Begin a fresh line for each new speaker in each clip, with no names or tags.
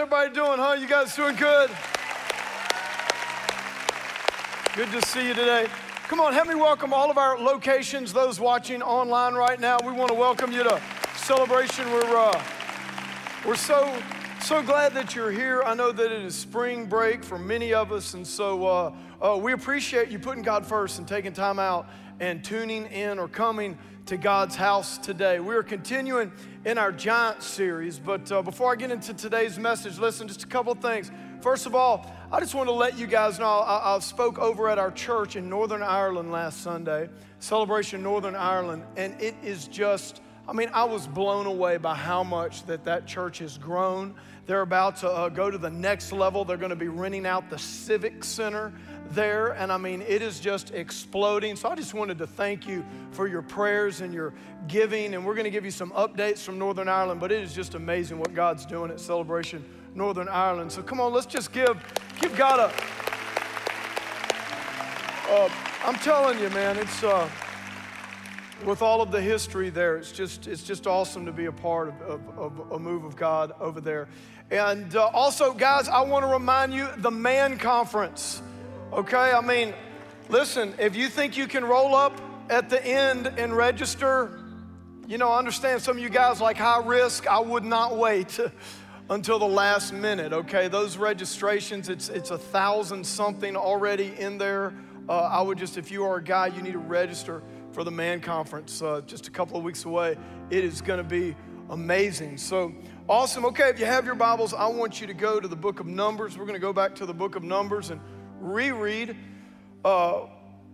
everybody doing, huh? You guys doing good? Good to see you today. Come on, help me welcome all of our locations, those watching online right now. We want to welcome you to Celebration. We're, uh, we're so, so glad that you're here. I know that it is spring break for many of us, and so uh, uh, we appreciate you putting God first and taking time out and tuning in or coming to God's house today. We are continuing in our Giant series, but uh, before I get into today's message, listen, just a couple things. First of all, I just want to let you guys know I, I spoke over at our church in Northern Ireland last Sunday, Celebration Northern Ireland, and it is just, I mean, I was blown away by how much that that church has grown. They're about to uh, go to the next level. They're going to be renting out the Civic Center there, and I mean, it is just exploding. So I just wanted to thank you for your prayers and your giving, and we're going to give you some updates from Northern Ireland, but it is just amazing what God's doing at Celebration Northern Ireland. So come on, let's just give, give God a. Uh, I'm telling you, man, it's uh, with all of the history there, it's just it's just awesome to be a part of, of, of a move of God over there. And uh, also, guys, I want to remind you the Man Conference. Okay, I mean, listen, if you think you can roll up at the end and register, you know, I understand some of you guys like high risk. I would not wait until the last minute, okay? Those registrations, it's, it's a thousand something already in there. Uh, I would just, if you are a guy, you need to register for the Man Conference uh, just a couple of weeks away. It is gonna be amazing. So awesome. Okay, if you have your Bibles, I want you to go to the book of Numbers. We're gonna go back to the book of Numbers and reread uh,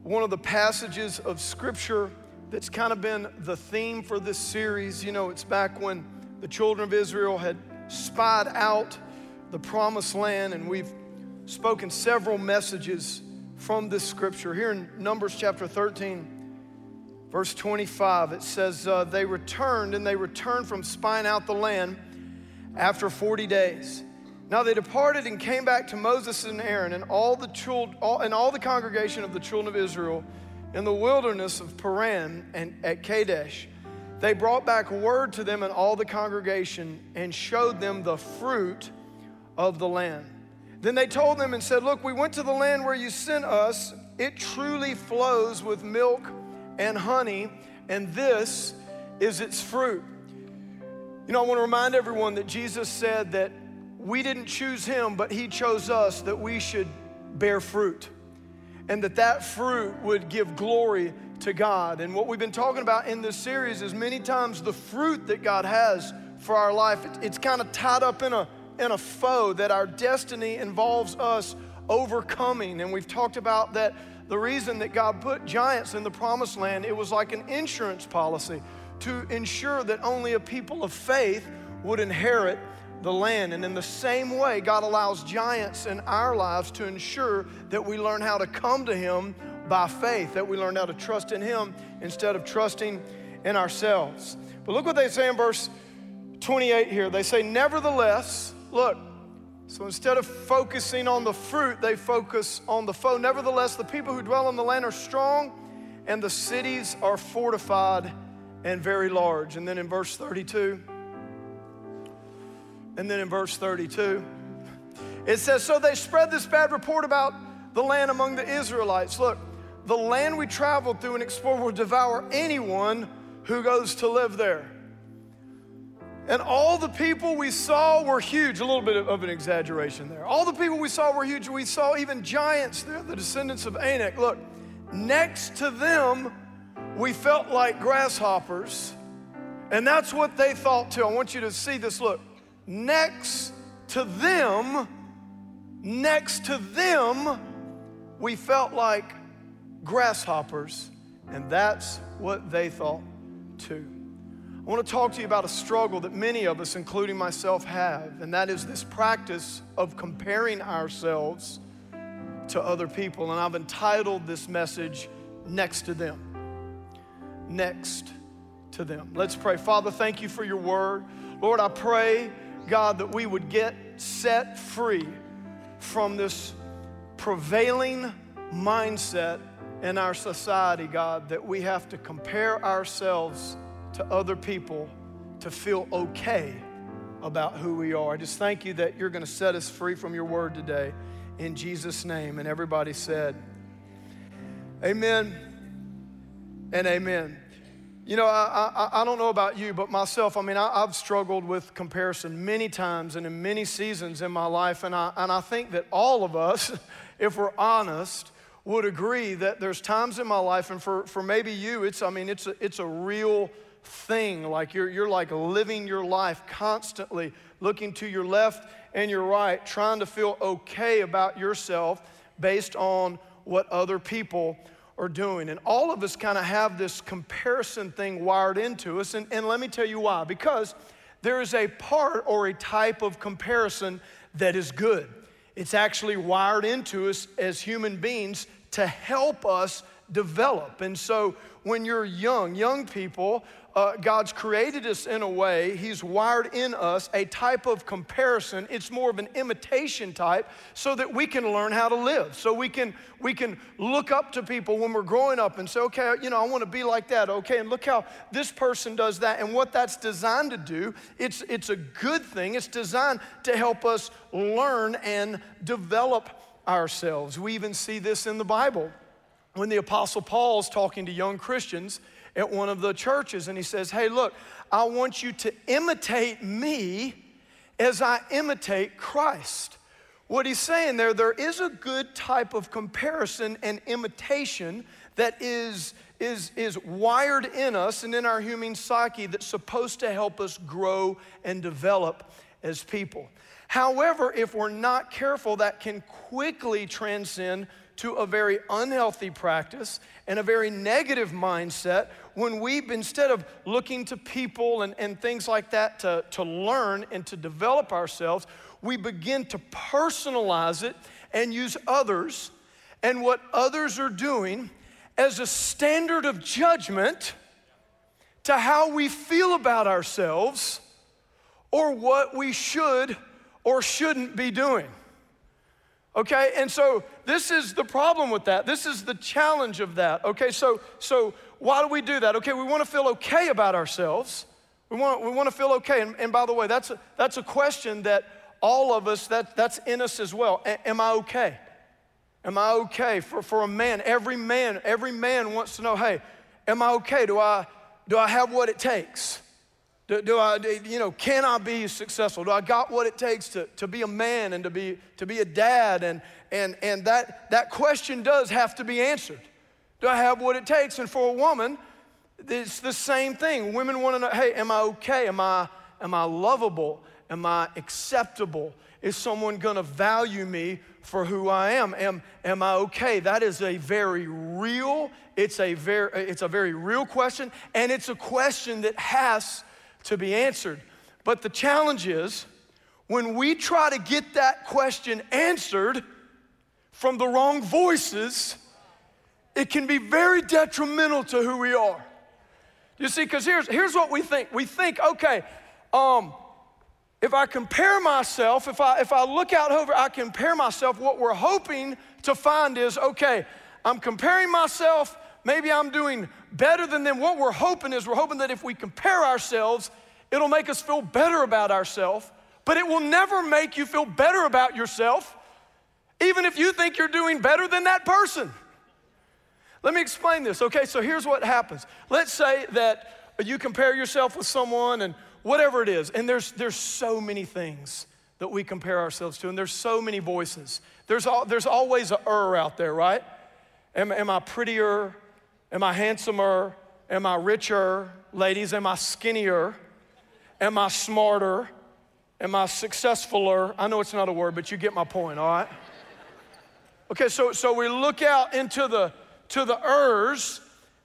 one of the passages of Scripture that's kind of been the theme for this series. You know, it's back when the children of Israel had spied out the promised land, and we've spoken several messages from this scripture. Here in Numbers chapter 13, verse 25, it says, uh, They returned, and they returned from spying out the land after 40 days. Now they departed and came back to Moses and Aaron and all the children, and all the congregation of the children of Israel in the wilderness of Paran and at Kadesh they brought back word to them and all the congregation and showed them the fruit of the land. Then they told them and said, Look, we went to the land where you sent us. It truly flows with milk and honey, and this is its fruit. You know, I want to remind everyone that Jesus said that we didn't choose him, but he chose us that we should bear fruit. And that that fruit would give glory to God. And what we've been talking about in this series is many times the fruit that God has for our life, it's kind of tied up in a, in a foe that our destiny involves us overcoming. And we've talked about that the reason that God put giants in the promised land, it was like an insurance policy to ensure that only a people of faith would inherit the land. And in the same way, God allows giants in our lives to ensure that we learn how to come to Him by faith, that we learn how to trust in Him instead of trusting in ourselves. But look what they say in verse 28 here. They say, Nevertheless, look, so instead of focusing on the fruit, they focus on the foe. Nevertheless, the people who dwell in the land are strong, and the cities are fortified and very large. And then in verse 32, and then in verse 32, it says, So they spread this bad report about the land among the Israelites. Look, the land we traveled through and explored will devour anyone who goes to live there. And all the people we saw were huge, a little bit of an exaggeration there. All the people we saw were huge. We saw even giants there, the descendants of Anak. Look, next to them, we felt like grasshoppers. And that's what they thought too. I want you to see this. Look, next to them, next to them, we felt like grasshoppers, and that's what they thought too. I want to talk to you about a struggle that many of us, including myself, have, and that is this practice of comparing ourselves to other people. And I've entitled this message, Next to Them. Next to Them. Let's pray. Father, thank you for your word. Lord, I pray, God, that we would get set free from this prevailing mindset in our society, God, that we have to compare ourselves to other people to feel okay about who we are. I just thank you that you're going to set us free from your word today in Jesus' name. And everybody said, Amen and amen. You know, I, I, I, don't know about you, but myself, I mean, I, have struggled with comparison many times and in many seasons in my life. And I, and I think that all of us, if we're honest, would agree that there's times in my life, and for, for maybe you, it's, I mean, it's a, it's a real thing. Like you're, you're like living your life constantly, looking to your left and your right, trying to feel okay about yourself based on what other people are doing. And all of us kind of have this comparison thing wired into us. And, and let me tell you why. Because there is a part or a type of comparison that is good. It's actually wired into us as human beings to help us develop. And so when you're young, young people uh, God's created us in a way, He's wired in us a type of comparison. It's more of an imitation type so that we can learn how to live. So we can, we can look up to people when we're growing up and say, okay, you know, I want to be like that. Okay, and look how this person does that. And what that's designed to do, it's, it's a good thing. It's designed to help us learn and develop ourselves. We even see this in the Bible. When the Apostle Paul's talking to young Christians, at one of the churches and he says, Hey, look, I want you to imitate me as I imitate Christ. What he's saying there, there is a good type of comparison and imitation that is, is, is wired in us and in our human psyche that's supposed to help us grow and develop as people. However, if we're not careful, that can quickly transcend to a very unhealthy practice and a very negative mindset when we, instead of looking to people and, and things like that to, to learn and to develop ourselves, we begin to personalize it and use others and what others are doing as a standard of judgment to how we feel about ourselves or what we should or shouldn't be doing. Okay, and so this is the problem with that. This is the challenge of that. Okay, so so why do we do that? Okay, we want to feel okay about ourselves. We want, we want to feel okay. And, and by the way, that's a, that's a question that all of us, that, that's in us as well. A, am I okay? Am I okay? For, for a man, every man, every man wants to know, hey, am I okay? Do I, do I have what it takes? Do, do I, you know, can I be successful? Do I got what it takes to, to be a man and to be, to be a dad? And, and, and that, that question does have to be answered. Do I have what it takes? And for a woman, it's the same thing. Women want to know, hey, am I okay? Am I, am I lovable? Am I acceptable? Is someone gonna value me for who I am? Am, am I okay? That is a very real, it's a very, it's a very real question, and it's a question that has to be answered. But the challenge is when we try to get that question answered from the wrong voices, it can be very detrimental to who we are. You see, because here's, here's what we think. We think, okay, um, if I compare myself, if I, if I look out over, I compare myself, what we're hoping to find is, okay, I'm comparing myself Maybe I'm doing better than them. What we're hoping is we're hoping that if we compare ourselves, it'll make us feel better about ourselves, but it will never make you feel better about yourself, even if you think you're doing better than that person. Let me explain this. Okay, so here's what happens. Let's say that you compare yourself with someone and whatever it is, and there's, there's so many things that we compare ourselves to, and there's so many voices. There's, all, there's always a er out there, right? Am, am I prettier? Am I handsomer? Am I richer? Ladies, am I skinnier? Am I smarter? Am I successfuler? I know it's not a word, but you get my point, all right? Okay, so, so we look out into the to the ers.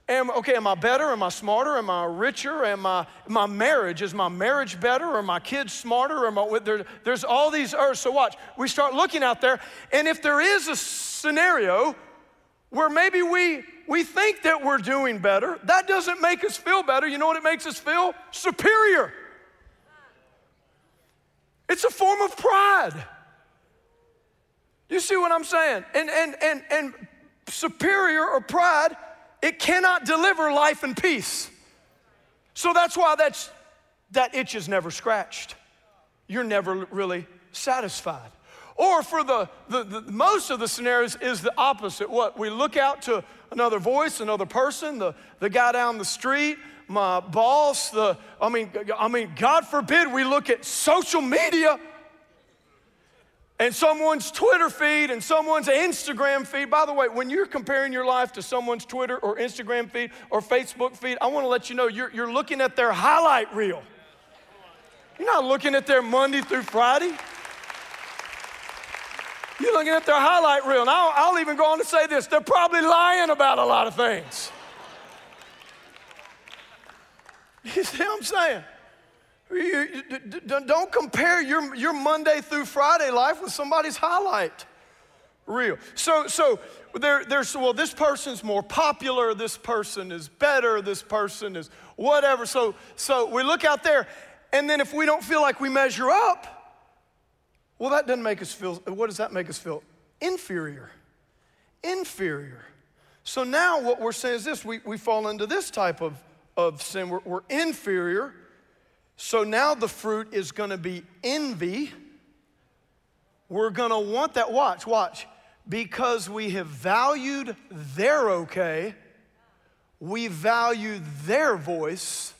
Am, okay, am I better? Am I smarter? Am I richer? Am I my marriage? Is my marriage better? Are my kids smarter? Am I, there, there's all these ers. So watch, we start looking out there, and if there is a scenario where maybe we we think that we're doing better. That doesn't make us feel better. You know what it makes us feel? Superior. It's a form of pride. You see what I'm saying? And and and and superior or pride, it cannot deliver life and peace. So that's why that's that itch is never scratched. you're never really satisfied. Or for the, the, the, most of the scenarios is the opposite. What? We look out to another voice, another person, the, the guy down the street, my boss, the, I mean, I mean, God forbid we look at social media and someone's Twitter feed and someone's Instagram feed. By the way, when you're comparing your life to someone's Twitter or Instagram feed or Facebook feed, I want to let you know you're, you're looking at their highlight reel. You're not looking at their Monday through Friday. You're looking at their highlight reel. And I'll, I'll even go on to say this they're probably lying about a lot of things. You see what I'm saying? You, don't compare your, your Monday through Friday life with somebody's highlight reel. So, so there, there's, well, this person's more popular, this person is better, this person is whatever. So, so we look out there, and then if we don't feel like we measure up, well, that doesn't make us feel, what does that make us feel? Inferior. Inferior. So now what we're saying is this we, we fall into this type of, of sin. We're, we're inferior so now the fruit is going to be envy. We're going to want that. Watch, watch. Because we have valued their okay, we value their voice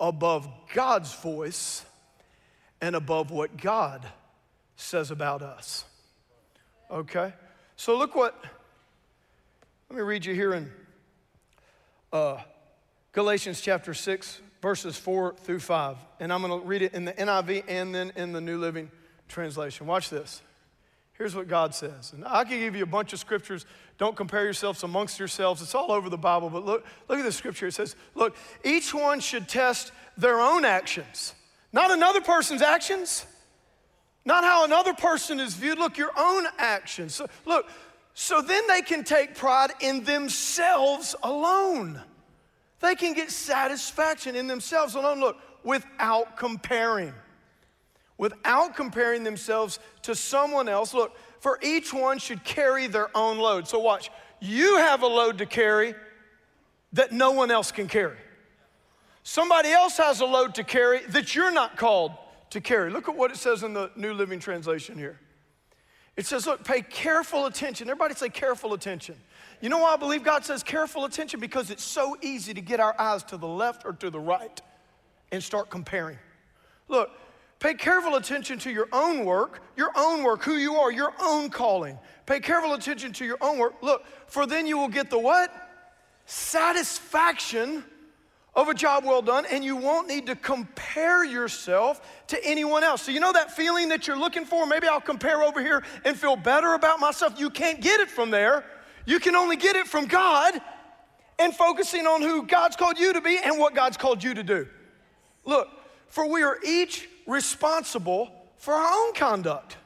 above God's voice and above what God says about us. Okay? So look what, let me read you here in uh, Galatians chapter 6, verses 4 through 5. And I'm going to read it in the NIV and then in the New Living Translation. Watch this. Here's what God says. And I can give you a bunch of scriptures. Don't compare yourselves amongst yourselves. It's all over the Bible. But look, look at the scripture. It says, Look, each one should test their own actions, not another person's actions, not how another person is viewed. Look, your own actions. So, look, so then they can take pride in themselves alone. They can get satisfaction in themselves alone, look, without comparing. Without comparing themselves to someone else. Look, for each one should carry their own load. So, watch, you have a load to carry that no one else can carry. Somebody else has a load to carry that you're not called to carry. Look at what it says in the New Living Translation here. It says, look, pay careful attention. Everybody say careful attention. You know why I believe God says careful attention? Because it's so easy to get our eyes to the left or to the right and start comparing. Look, pay careful attention to your own work, your own work, who you are, your own calling. Pay careful attention to your own work. Look, for then you will get the what? Satisfaction of a job well done, and you won't need to compare yourself to anyone else. So, you know that feeling that you're looking for? Maybe I'll compare over here and feel better about myself. You can't get it from there. You can only get it from God and focusing on who God's called you to be and what God's called you to do. Look, for we are each responsible for our own conduct,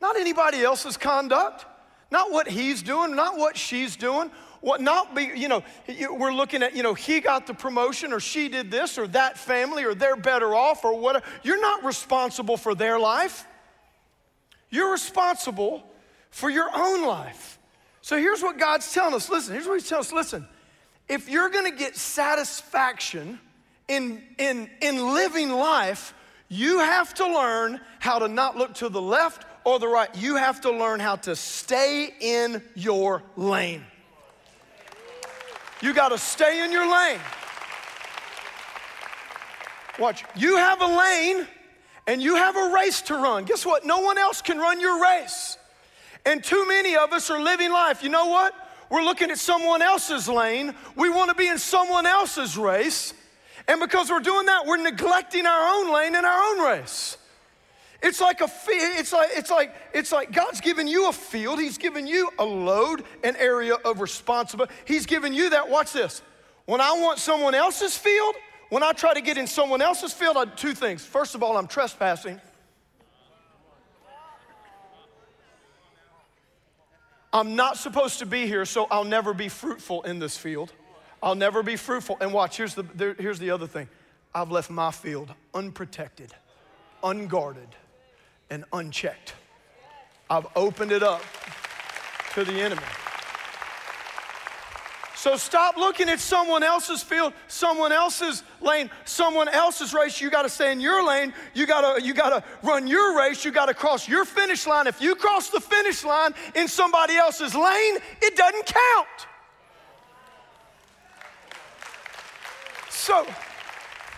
not anybody else's conduct, not what he's doing, not what she's doing. What not be, you know, we're looking at, you know, he got the promotion or she did this or that family or they're better off or whatever. You're not responsible for their life. You're responsible for your own life. So here's what God's telling us. Listen, here's what He's telling us. Listen, if you're gonna get satisfaction in, in, in living life, you have to learn how to not look to the left or the right. You have to learn how to stay in your lane. You gotta stay in your lane. Watch, you have a lane and you have a race to run. Guess what? No one else can run your race. And too many of us are living life. You know what? We're looking at someone else's lane. We want to be in someone else's race. And because we're doing that, we're neglecting our own lane and our own race. It's like a it's like it's like it's like God's given you a field. He's given you a load, an area of responsibility. He's given you that. Watch this. When I want someone else's field, when I try to get in someone else's field, I do two things. First of all, I'm trespassing. I'm not supposed to be here, so I'll never be fruitful in this field. I'll never be fruitful. And watch, here's the, there, here's the other thing I've left my field unprotected, unguarded, and unchecked. I've opened it up to the enemy. So stop looking at someone else's field, someone else's lane, someone else's race. You got to stay in your lane. You got to you got to run your race. You got to cross your finish line. If you cross the finish line in somebody else's lane, it doesn't count. So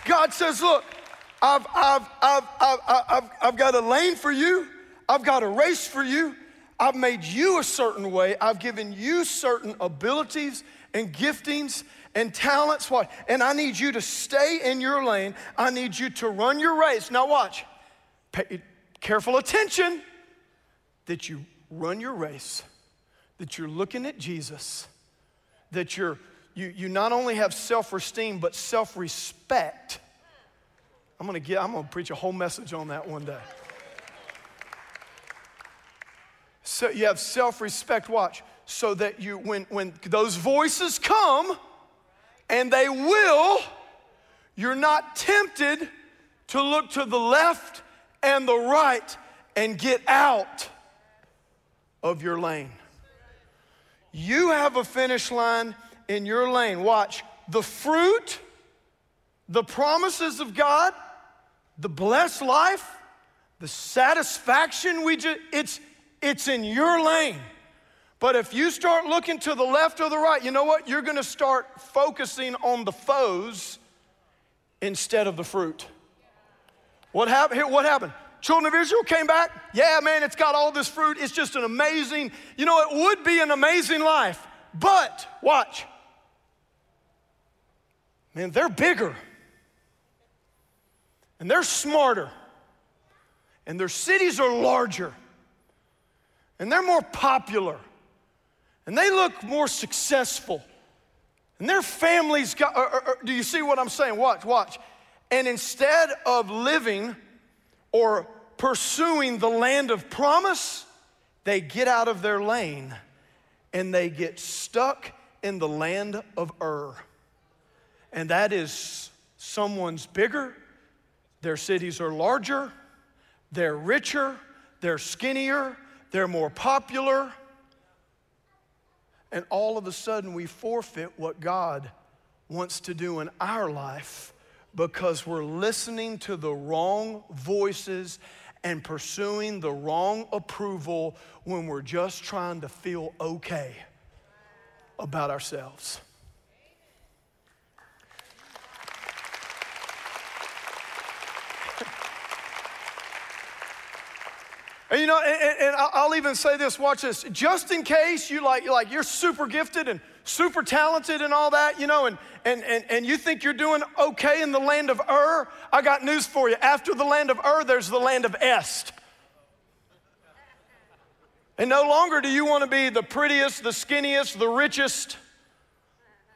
God says, "Look, I've I've I've I've I've, I've got a lane for you. I've got a race for you. I've made you a certain way. I've given you certain abilities and giftings and talents. What? And I need you to stay in your lane. I need you to run your race. Now, watch. Pay careful attention that you run your race, that you're looking at Jesus, that you're, you, you not only have self esteem, but self respect. I'm gonna get, I'm gonna preach a whole message on that one day. So you have self respect, watch so that you, when, when those voices come, and they will, you're not tempted to look to the left and the right and get out of your lane. You have a finish line in your lane. Watch the fruit, the promises of God, the blessed life, the satisfaction we just, it's, it's in your lane. But if you start looking to the left or the right, you know what? You're gonna start focusing on the foes instead of the fruit. What happened? What happened? Children of Israel came back. Yeah, man, it's got all this fruit. It's just an amazing, you know, it would be an amazing life. But watch. Man, they're bigger. And they're smarter. And their cities are larger. And they're more popular and they look more successful. And their families got, or, or, or, do you see what I'm saying? Watch, watch. And instead of living or pursuing the land of promise, they get out of their lane and they get stuck in the land of Ur. And that is someone's bigger, their cities are larger, they're richer, they're skinnier, they're more popular, and all of a sudden we forfeit what God wants to do in our life because we're listening to the wrong voices and pursuing the wrong approval when we're just trying to feel okay about ourselves. And you know, and, and, I'll even say this, watch this. Just in case you like, like you're super gifted and super talented and all that, you know, and, and, and, and you think you're doing okay in the land of Ur, I got news for you. After the land of Ur, there's the land of Est. And no longer do you want to be the prettiest, the skinniest, the richest,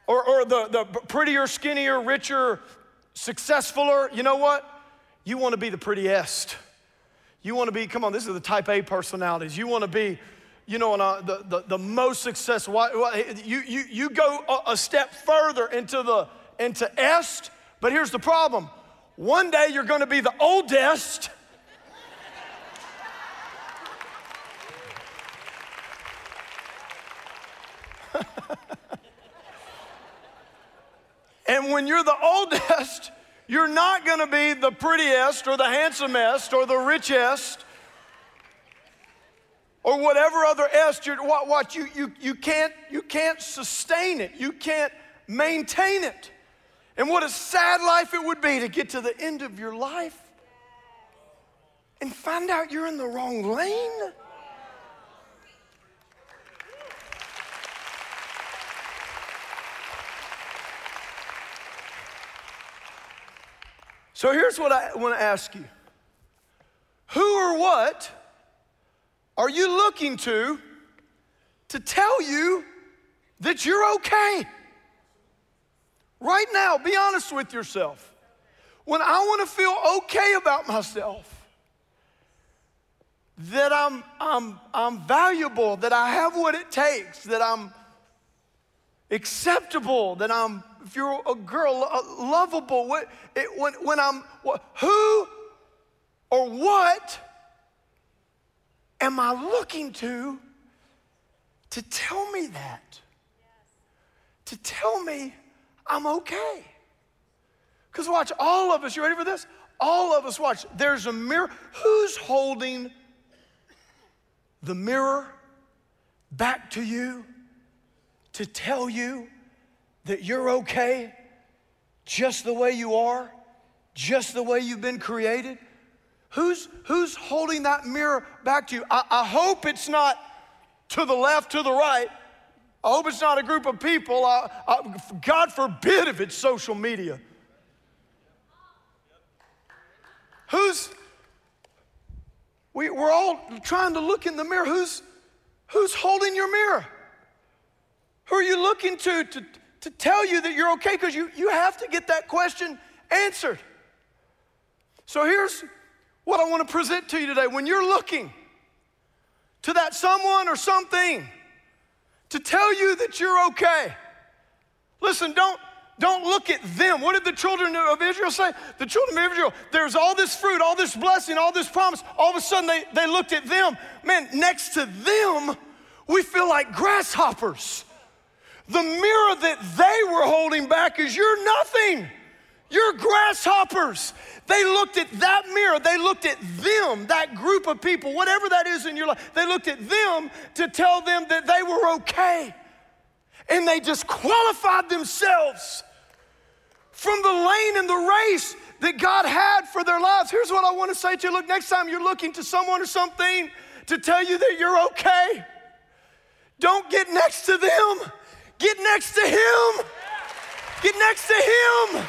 or, or the, the prettier, skinnier, richer, successfuler. You know what? You want to be the prettiest. You want to be, come on, this is the type A personalities. You want to be, you know, uh, the, the, the most successful. You, you, you go a, a step further into the into est, but here's the problem. One day you're going to be the oldest. and when you're the oldest, you're not going to be the prettiest or the handsomest or the richest or whatever other est you're, what, what you, you, you, can't, you can't sustain it. You can't maintain it. And what a sad life it would be to get to the end of your life and find out you're in the wrong lane. So here's what I want to ask you Who or what are you looking to to tell you that you're okay? Right now, be honest with yourself. When I want to feel okay about myself, that I'm, I'm, I'm valuable, that I have what it takes, that I'm acceptable, that I'm if you're a girl, uh, lovable, what, it, when, when I'm, what, who or what am I looking to to tell me that? to tell me I'm okay. Because watch, all of us, you ready for this? All of us, watch, there's a mirror. Who's holding the mirror back to you to tell you that you're okay just the way you are, just the way you've been created? Who's, who's holding that mirror back to you? I, I hope it's not to the left, to the right. I hope it's not a group of people. I, I, God forbid if it's social media. Who's, we, we're all trying to look in the mirror. Who's, who's holding your mirror? Who are you looking to to, to tell you that you're okay? Because you, you have to get that question answered. So here's what I want to present to you today. When you're looking to that someone or something to tell you that you're okay, listen, don't, don't look at them. What did the children of Israel say? The children of Israel, there's all this fruit, all this blessing, all this promise. All of a sudden, they, they looked at them. Man, next to them, we feel like grasshoppers. The mirror that they were holding back is you're nothing. You're grasshoppers. They looked at that mirror, they looked at them, that group of people, whatever that is in your life, they looked at them to tell them that they were okay. And they disqualified themselves from the lane and the race that God had for their lives. Here's what I want to say to you look, next time you're looking to someone or something to tell you that you're okay, don't get next to them, get next to Him. Get next to Him.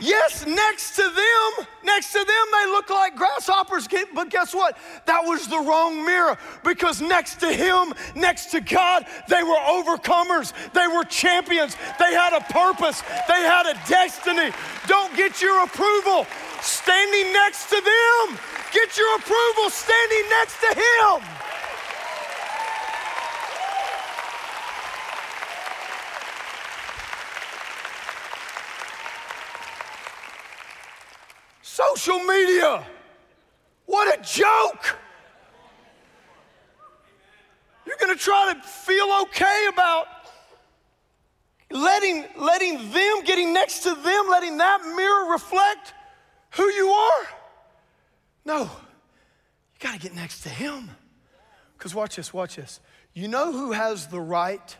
Yes, next to them, next to them, they look like grasshoppers. But guess what? That was the wrong mirror because next to him, next to God, they were overcomers. They were champions. They had a purpose. They had a destiny. Don't get your approval standing next to them. Get your approval standing next to him. Social media. What a joke. You're going to try to feel okay about letting, letting them, getting next to them, letting that mirror reflect who you are. No, you got to get next to Him. Because watch this, watch this. You know who has the right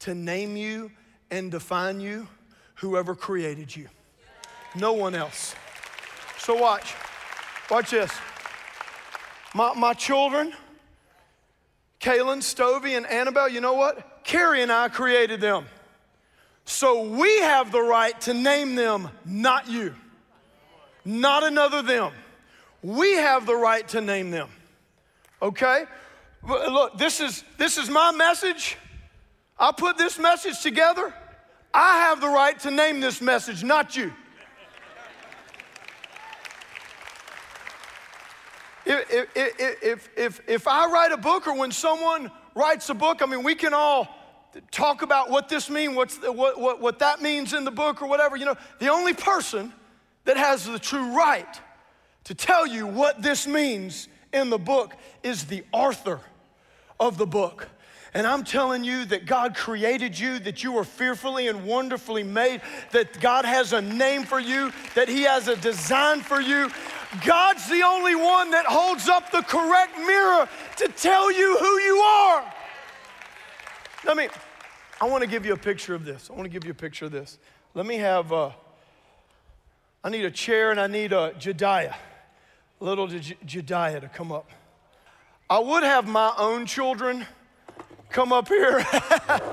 to name you and define you? Whoever created you. No one else. So watch. Watch this. My, my children, Kaylin, Stovey, and Annabelle, you know what? Kerri and I created them. So we have the right to name them, not you, not another them. We have the right to name them. Okay? Look, this is this is my message. I put this message together. I have the right to name this message, not you. If, if, if, if I write a book or when someone writes a book, I mean, we can all talk about what this means, what, what, what that means in the book or whatever. You know, the only person that has the true right to tell you what this means in the book is the author of the book. And I'm telling you that God created you, that you are fearfully and wonderfully made, that God has a name for you, that He has a design for you. God's the only one that holds up the correct mirror to tell you who you are. Let me, I want to give you a picture of this. I want to give you a picture of this. Let me have, uh, I need a chair and I need a Jediah, little J- Jediah to come up. I would have my own children come up here.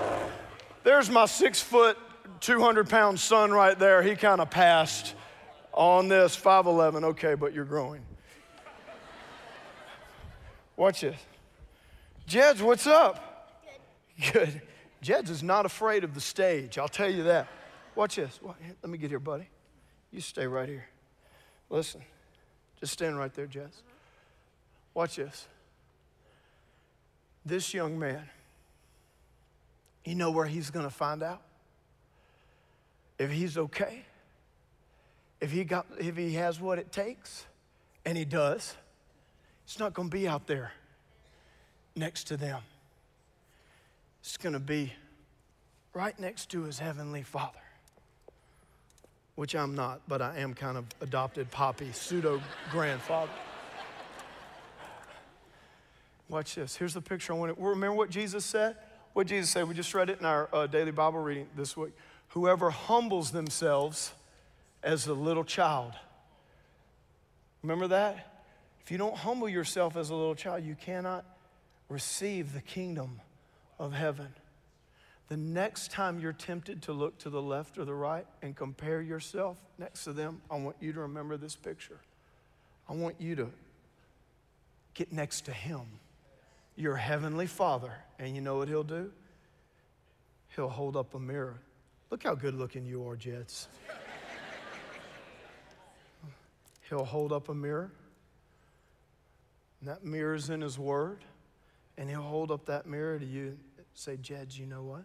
There's my six foot, 200 pound son right there. He kind of passed on this 5'11. Okay, but you're growing. Watch this. Jeds, what's up? Good. Good. Jeds is not afraid of the stage, I'll tell you that. Watch this. Let me get here, buddy. You stay right here. Listen, just stand right there, Jess. Watch this. This young man, you know where he's going to find out? If he's okay if he, got, if he has what it takes, and he does, It's not going to be out there next to them. It's going to be right next to his heavenly Father, which I'm not, but I am kind of adopted poppy, pseudo grandfather. Watch this. Here's the picture I want remember what Jesus said? What Jesus said, we just read it in our uh, daily Bible reading this week. Whoever humbles themselves as a little child. Remember that? If you don't humble yourself as a little child, you cannot receive the kingdom of heaven. The next time you're tempted to look to the left or the right and compare yourself next to them, I want you to remember this picture. I want you to get next to Him, your Heavenly Father. And you know what He'll do? He'll hold up a mirror. Look how good looking you are, Jeds. He'll hold up a mirror, and that mirror's in His Word, and He'll hold up that mirror to you say, Jeds, you know what?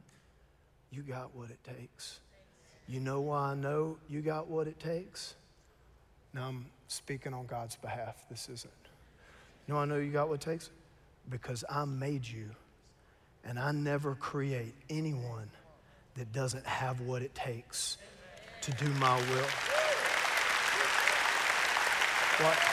You got what it takes. You know why I know you got what it takes? Now I'm speaking on God's behalf. This isn't. You know I know you got what it takes? Because I made you, and I never create anyone that doesn't have what it takes to do my will. What?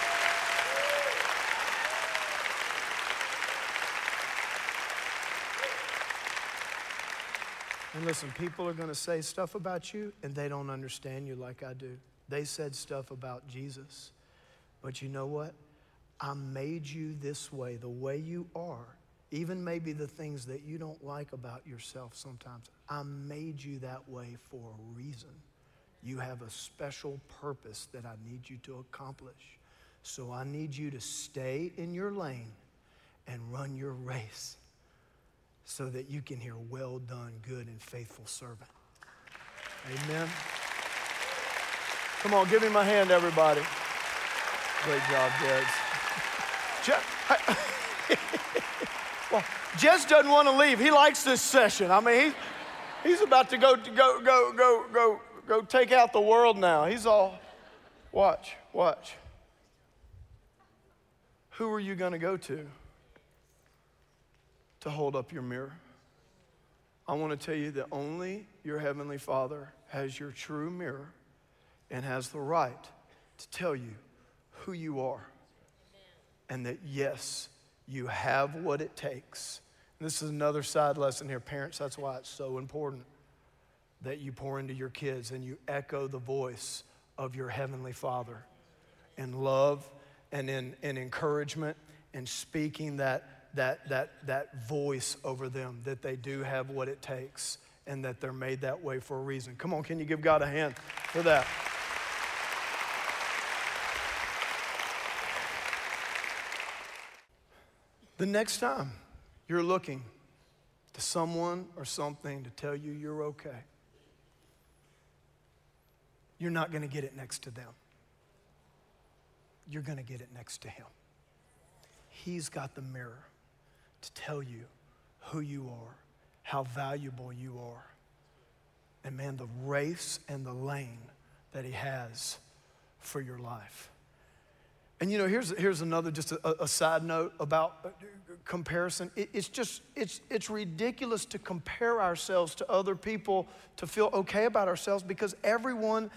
And listen, people are going to say stuff about you and they don't understand you like I do. They said stuff about Jesus. But you know what? I made you this way, the way you are, even maybe the things that you don't like about yourself sometimes. I made you that way for a reason. You have a special purpose that I need you to accomplish. So I need you to stay in your lane and run your race so that you can hear, Well done, good and faithful servant. Amen. Come on, give me my hand, everybody. Great job, Jeds. well, Jeds doesn't want to leave. He likes this session. I mean, he, he's about to go, go, go, go, go, go take out the world now. He's all, watch, watch. Who are you going to go to to hold up your mirror? I want to tell you that only your Heavenly Father has your true mirror and has the right to tell you who you are. And that, yes, you have what it takes. And this is another side lesson here. Parents, that's why it's so important that you pour into your kids and you echo the voice of your Heavenly Father in love and in, in encouragement and speaking that, that, that, that voice over them that they do have what it takes and that they're made that way for a reason. Come on, can you give God a hand for that? The next time you're looking to someone or something to tell you you're okay, you're not going to get it next to them. You're going to get it next to Him. He's got the mirror to tell you who you are, how valuable you are, and man, the race and the lane that He has for your life. And you know, here's, here's another, just a, a side note about uh, comparison. It, it's just, it's, it's ridiculous to compare ourselves to other people to feel okay about ourselves because everyone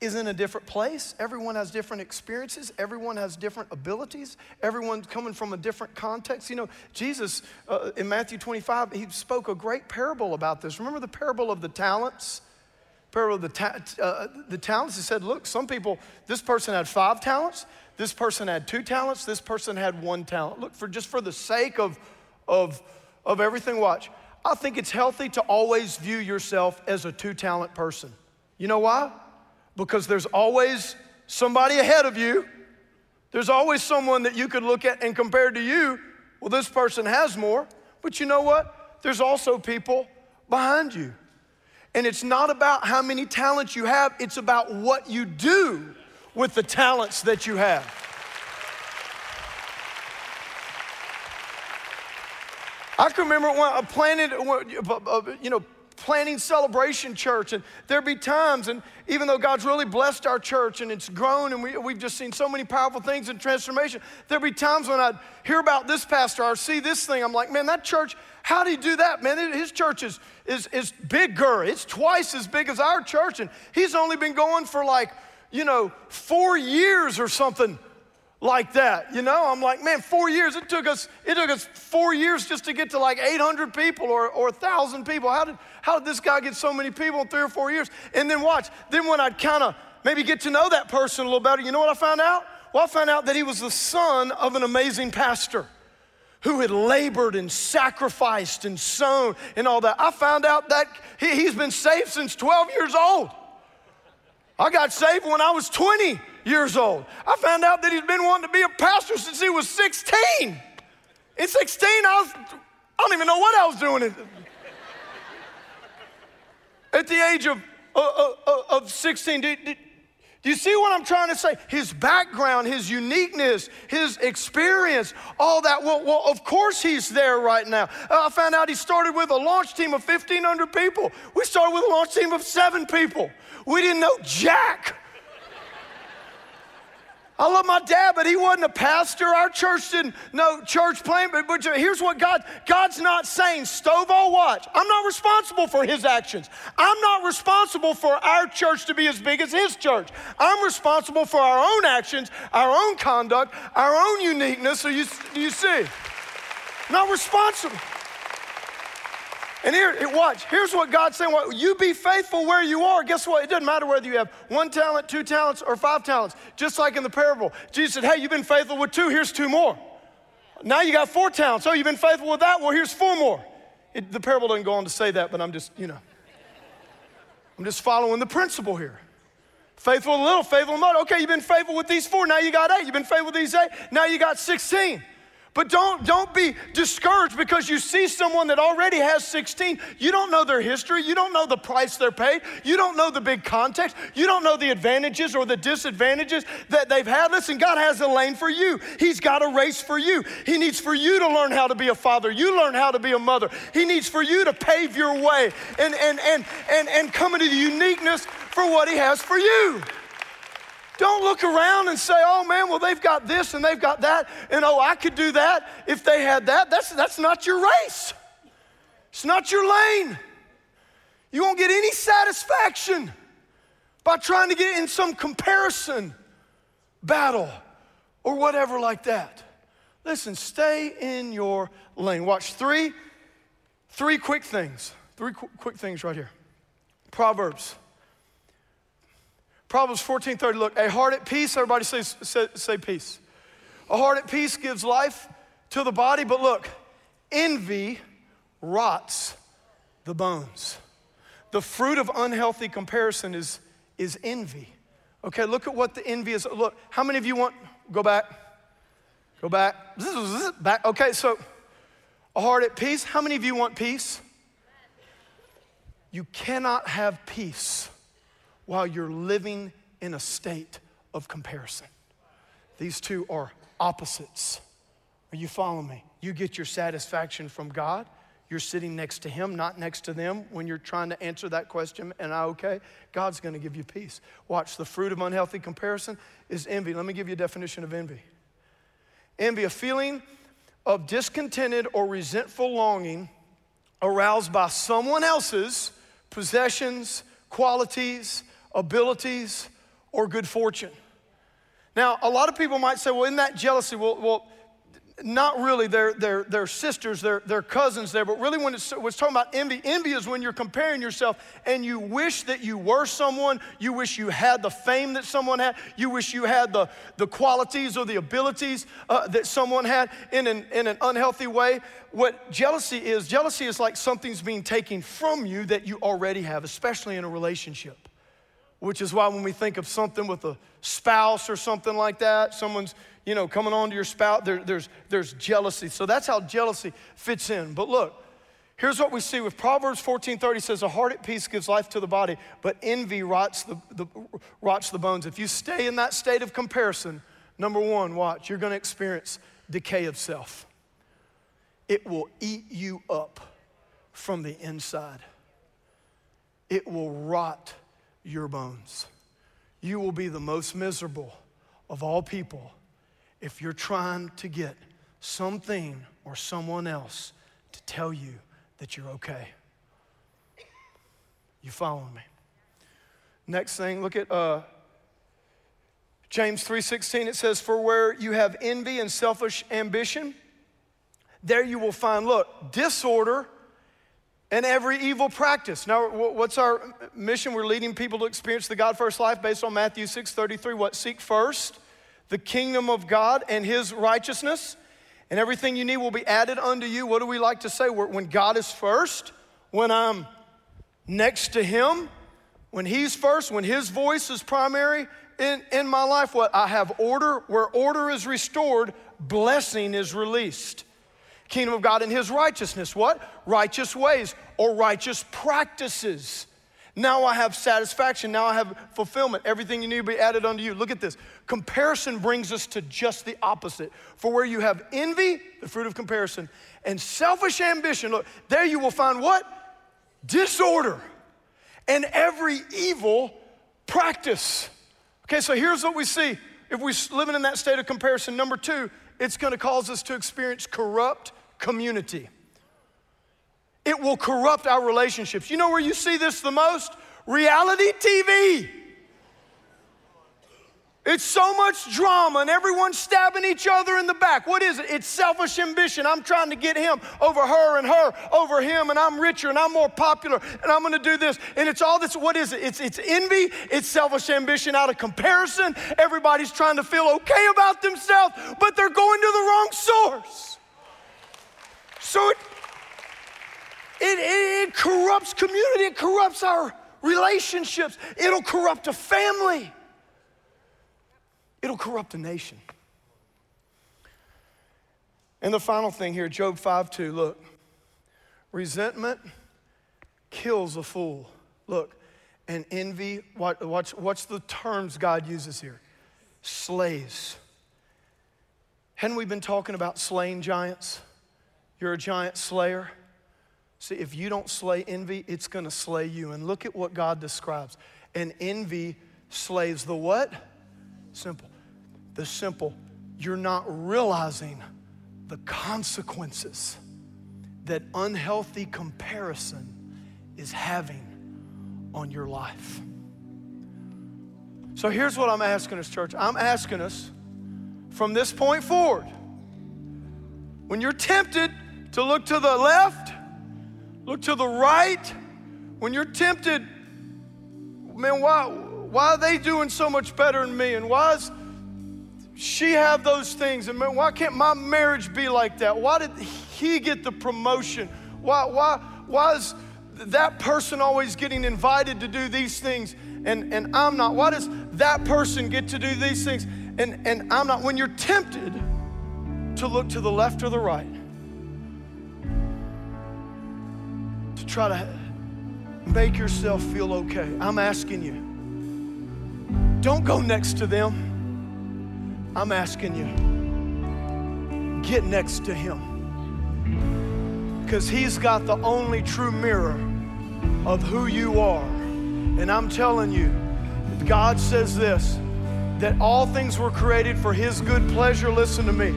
is in a different place. Everyone has different experiences. Everyone has different abilities. Everyone's coming from a different context. You know, Jesus uh, in Matthew 25, he spoke a great parable about this. Remember the parable of the talents? Parable of the, ta- uh, the talents. He said, look, some people, this person had five talents. This person had two talents. This person had one talent. Look, for just for the sake of, of, of everything, watch. I think it's healthy to always view yourself as a two talent person. You know why? Because there's always somebody ahead of you. There's always someone that you could look at and compare to you. Well, this person has more. But you know what? There's also people behind you. And it's not about how many talents you have, it's about what you do with the talents that you have. I can remember when I planted, you know, planning celebration church, and there'd be times, and even though God's really blessed our church and it's grown, and we, we've just seen so many powerful things in transformation, there'd be times when I'd hear about this pastor or see this thing. I'm like, man, that church, how do you do that, man? His church is, is, is bigger, it's twice as big as our church, and he's only been going for like, you know, four years or something like that. You know, I'm like, man, four years. It took us, it took us four years just to get to like 800 people or, or 1,000 people. How did, how did this guy get so many people in three or four years? And then watch, then when I'd kind of maybe get to know that person a little better, you know what I found out? Well, I found out that he was the son of an amazing pastor who had labored and sacrificed and sown and all that. I found out that he, he's been saved since 12 years old. I got saved when I was 20 years old. I found out that he's been wanting to be a pastor since he was 16. In 16, I was, I don't even know what I was doing. At the age of, uh, uh, of 16, did, did, do you see what I'm trying to say? His background, his uniqueness, his experience, all that. Well, well of course he's there right now. Uh, I found out he started with a launch team of 1,500 people. We started with a launch team of seven people. We didn't know Jack. I love my dad, but he wasn't a pastor. Our church didn't know church plan. But, but here's what God, God's not saying, Stovall, watch. I'm not responsible for his actions. I'm not responsible for our church to be as big as his church. I'm responsible for our own actions, our own conduct, our own uniqueness. So you, you see? Not responsible. And here, watch, here's what God's saying. Well, you be faithful where you are. Guess what? It doesn't matter whether you have one talent, two talents, or five talents. Just like in the parable, Jesus said, Hey, you've been faithful with two, here's two more. Now you got four talents. Oh, you've been faithful with that? Well, here's four more. It, the parable doesn't go on to say that, but I'm just, you know, I'm just following the principle here. Faithful a little, faithful a much. Okay, you've been faithful with these four. Now you got eight. You've been faithful with these eight. Now you got 16. But don't, don't be discouraged because you see someone that already has 16. You don't know their history. You don't know the price they're paid. You don't know the big context. You don't know the advantages or the disadvantages that they've had. Listen, God has a lane for you. He's got a race for you. He needs for you to learn how to be a father. You learn how to be a mother. He needs for you to pave your way and, and, and, and, and come into the uniqueness for what He has for you. Don't look around and say, oh man, well, they've got this and they've got that, and oh, I could do that if they had that. That's, that's not your race, it's not your lane. You won't get any satisfaction by trying to get in some comparison battle or whatever like that. Listen, stay in your lane. Watch three, three quick things. Three qu- quick things right here. Proverbs Proverbs 14:30. Look, a heart at peace, everybody say, say, say peace. A heart at peace gives life to the body, but look, envy rots the bones. The fruit of unhealthy comparison is, is envy. Okay, look at what the envy is. Look, how many of you want, go back, go back, back. Okay, so a heart at peace. How many of you want peace? You cannot have peace while you're living in a state of comparison. These two are opposites. Are you following me? You get your satisfaction from God. You're sitting next to Him, not next to them when you're trying to answer that question. And I okay? God's gonna give you peace. Watch, the fruit of unhealthy comparison is envy. Let me give you a definition of envy envy, a feeling of discontented or resentful longing aroused by someone else's possessions, qualities, abilities, or good fortune. Now, a lot of people might say, well, isn't that jealousy? Well, well not really. They're, they're, they're sisters, they're, they're cousins there. But really, when it's, it's talking about envy, envy is when you're comparing yourself and you wish that you were someone, you wish you had the fame that someone had, you wish you had the, the qualities or the abilities uh, that someone had in an, in an unhealthy way. What jealousy is, jealousy is like something's being taken from you that you already have, especially in a relationship which is why when we think of something with a spouse or something like that, someone's, you know, coming on to your spouse, there, there's, there's jealousy. So that's how jealousy fits in. But look, here's what we see with Proverbs 14:30 says, a heart at peace gives life to the body, but envy rots the, the, rots the bones. If you stay in that state of comparison, number one, watch, you're gonna experience decay of self. It will eat you up from the inside. it will rot your bones. You will be the most miserable of all people if you're trying to get something or someone else to tell you that you're okay. You following me? Next thing, look at uh, James 3:16. It says, "For where you have envy and selfish ambition, there you will find look disorder." And every evil practice. Now, what's our mission? We're leading people to experience the God first life based on Matthew 6 33. What? Seek first the kingdom of God and his righteousness, and everything you need will be added unto you. What do we like to say? When God is first, when I'm next to him, when he's first, when his voice is primary in, in my life, what? I have order. Where order is restored, blessing is released kingdom of God and his righteousness. What? Righteous ways or righteous practices. Now I have satisfaction. Now I have fulfillment. Everything you need to be added unto you. Look at this. Comparison brings us to just the opposite. For where you have envy, the fruit of comparison, and selfish ambition, look, there you will find what? Disorder and every evil practice. Okay, so here's what we see. If we're living in that state of comparison, number two, it's gonna cause us to experience corrupt community. It will corrupt our relationships. You know where you see this the most? Reality TV. It's so much drama and everyone's stabbing each other in the back. What is it? It's selfish ambition. I'm trying to get him over her and her over him, and I'm richer and I'm more popular and I'm gonna do this. And it's all this. What is it? It's, it's envy, it's selfish ambition out of comparison. Everybody's trying to feel okay about themselves, but they're going to the wrong source. So it, it, it, corrupts community, it corrupts our relationships, it'll corrupt a family, it'll corrupt a nation. And the final thing here, Job 5 2, look, resentment kills a fool. Look, and envy, watch, watch, watch the terms God uses here slays. Hadn't we been talking about slaying giants? You're a giant slayer. See, if you don't slay envy, it's going to slay you. And look at what God describes. And envy slays the what? Simple. The simple. You're not realizing the consequences that unhealthy comparison is having on your life. So here's what I'm asking us, church. I'm asking us from this point forward, when you're tempted to look to the left, look to the right. When you're tempted, man, why, why are they doing so much better than me? And why does she have those things? And man, why can't my marriage be like that? Why did he get the promotion? Why, why, why is that person always getting invited to do these things and, and I'm not? Why does that person get to do these things and, and I'm not? When you're tempted to look to the left or the right, try to make yourself feel okay. I'm asking you, don't go next to them. I'm asking you, get next to Him. Because He's got the only true mirror of who you are. And I'm telling you, God says this that all things were created for His good pleasure. Listen to me.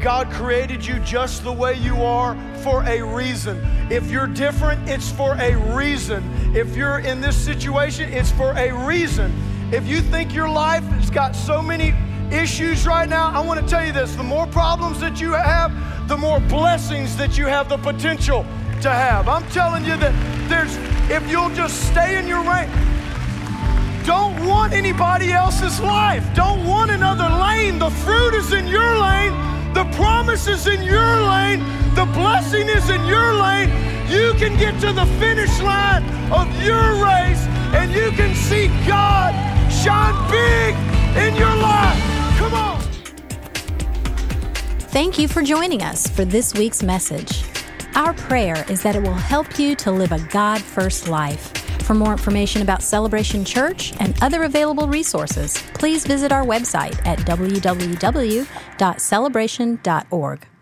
God created you just the way you are for a reason. If you're different, it's for a reason. If you're in this situation, it's for a reason. If you think your life has got so many issues right now, I want to tell you this the more problems that you have, the more blessings that you have the potential to have. I'm telling you that there's, if you'll just stay in your lane, don't want anybody else's life. Don't want another lane. The fruit is in your lane. The promise is in your lane. The blessing is in your lane. You can get to the finish line of your race and you can see God shine big in your life. Come on.
Thank you for joining us for this week's message. Our prayer is that it will help you to live a God first life. For more information about Celebration Church and other available resources, please visit our website at www.celebration.org.